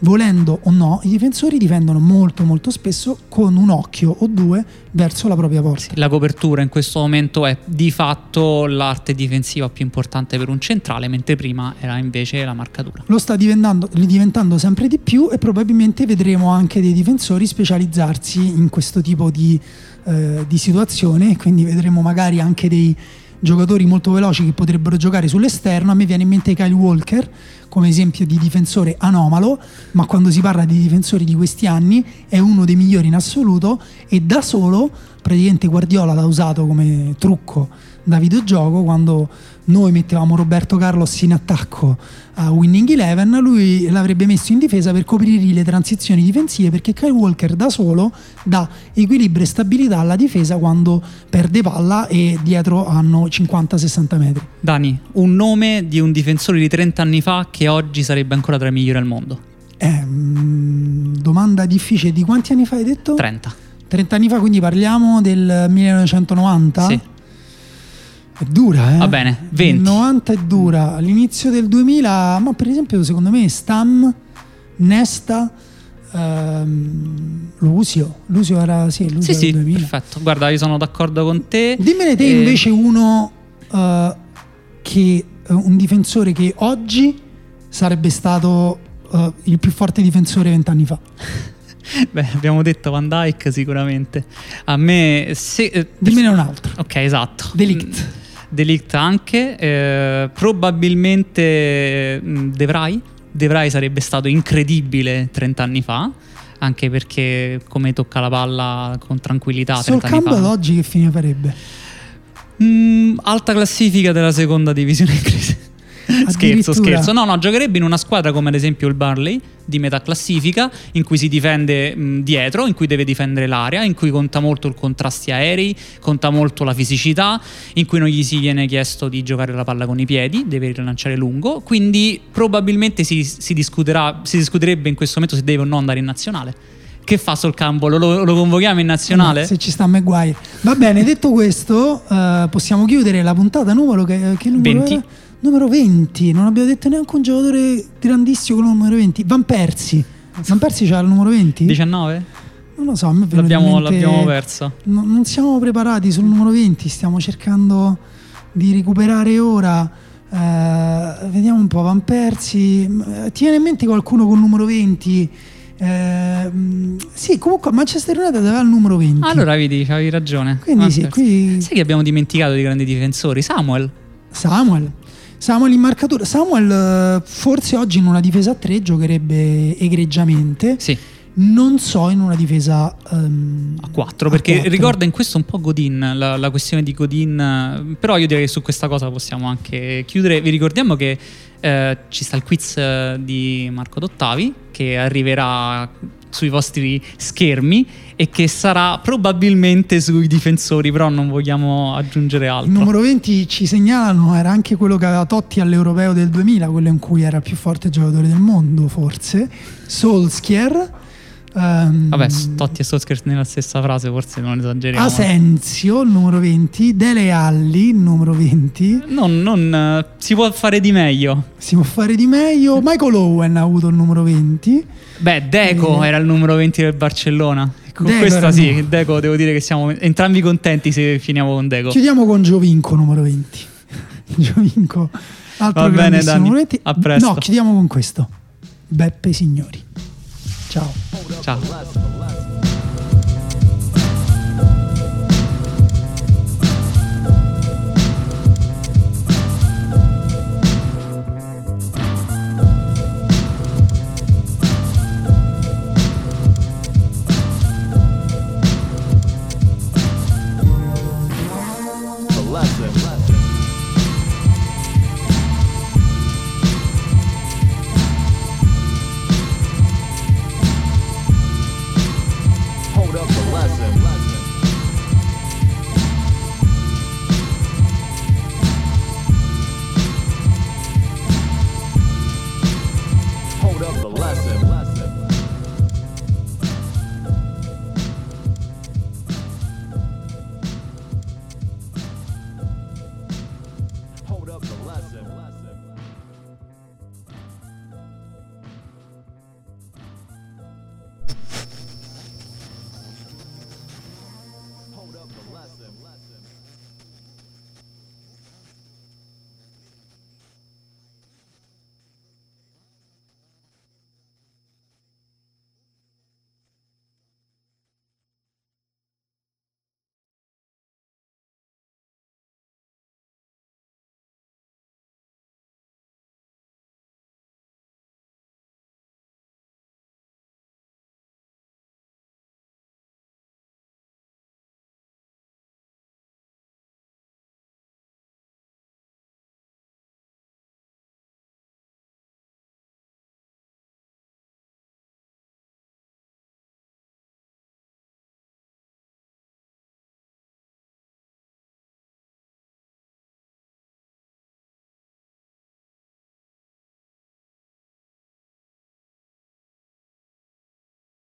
volendo o no, i difensori difendono molto molto spesso con un occhio o due verso la propria porta. La copertura in questo momento è di fatto l'arte difensiva più importante per un centrale, mentre prima era invece la marcatura. Lo sta diventando, diventando sempre di più e probabilmente vedremo anche dei difensori specializzarsi in questo tipo di, eh, di situazione, quindi vedremo magari anche dei giocatori molto veloci che potrebbero giocare sull'esterno. A me viene in mente Kyle Walker come esempio di difensore anomalo, ma quando si parla di difensori di questi anni è uno dei migliori in assoluto e da solo praticamente Guardiola l'ha usato come trucco da videogioco quando noi mettevamo Roberto Carlos in attacco a Winning Eleven lui l'avrebbe messo in difesa per coprire le transizioni difensive perché Kyle Walker da solo dà equilibrio e stabilità alla difesa quando perde palla e dietro hanno 50-60 metri Dani, un nome di un difensore di 30 anni fa che oggi sarebbe ancora tra i migliori al mondo. Eh, domanda difficile di quanti anni fa hai detto? 30. 30 anni fa quindi parliamo del 1990 Sì. È dura, eh? Va bene, 20. Il 90 è dura. All'inizio del 2000, ma per esempio, secondo me, Stam, Nesta, ehm, Lusio. Lusio era, sì, Lusio Sì, era sì, 2000. perfetto. Guarda, io sono d'accordo con te. Dimmene te Eh, invece uno eh, che, eh, un difensore che oggi sarebbe stato eh, il più forte difensore vent'anni fa. Beh, abbiamo detto Van Dyke sicuramente. A me... Se, eh, Dimmene un altro. Ok, esatto. Delict. Mm, Delict anche. eh, probabilmente mm, De Vrij. De Vrij sarebbe stato incredibile 30 anni fa. Anche perché come tocca la palla con tranquillità Sol 30 anni Campbell oggi che fine farebbe? Mm, alta classifica della seconda divisione inglese. Scherzo, scherzo. No, no, giocherebbe in una squadra come ad esempio il Barley di metà classifica, in cui si difende mh, dietro, in cui deve difendere l'area, in cui conta molto il contrasti aerei, conta molto la fisicità, in cui non gli si viene chiesto di giocare la palla con i piedi, deve rilanciare lungo. Quindi probabilmente si, si discuterà, si discuterebbe in questo momento se deve o no andare in nazionale. Che fa Sol Campbell? Lo, lo convochiamo in nazionale? Se ci sta Maguire. Va bene, detto questo, eh, possiamo chiudere la puntata numero che, che numero 20. era? Numero 20. Non abbiamo detto neanche un giocatore grandissimo con il numero 20. Van Persi. Van Persi c'ha il numero 20? 19? Non lo so, a me L'abbiamo, l'abbiamo perso. No- non siamo preparati sul numero 20, stiamo cercando di recuperare ora. Eh, vediamo un po', Van Persi. Eh, Ti viene in mente qualcuno con il numero 20? Eh, sì, comunque Manchester United aveva il numero 20. Allora, vedi, avevi ragione. Quindi sì, qui-. Sai che abbiamo dimenticato di grandi difensori? Samuel. Samuel. Samuel in marcatura. Samuel eh, forse oggi in una difesa a 3 giocherebbe egregiamente. Sì, Non so in una difesa ehm, a 4. a Perché quattro. ricorda in questo un po' Godin, la, la questione di Godin. eh, Però io direi che su questa cosa possiamo anche chiudere. Vi ricordiamo che eh, ci sta il quiz eh, di Marco Dottavi che arriverà sui vostri schermi e che sarà probabilmente sui difensori, però non vogliamo aggiungere altro. Il numero 20 ci segnalano era anche quello che aveva Totti all'Europeo del 2000, quello in cui era il più forte giocatore del mondo, forse. Solskjaer. Ehm, Vabbè, Totti e Solskjaer nella stessa frase, forse non esageriamo. Asensio, numero 20. Dele Alli, numero 20. Non, non, si può fare di meglio. Si può fare di meglio. Michael Owen ha avuto il numero 20. Beh, Deco Eh. era il numero 20 del Barcellona. E Con Deco questa sì, numero- Deco devo dire che siamo entrambi contenti se finiamo con Deco. Chiudiamo con Giovinco, numero 20. Giovinco, altro Va bene, Dani. numero 20. A presto. No, chiudiamo con questo. Beppe Signori. 招，招。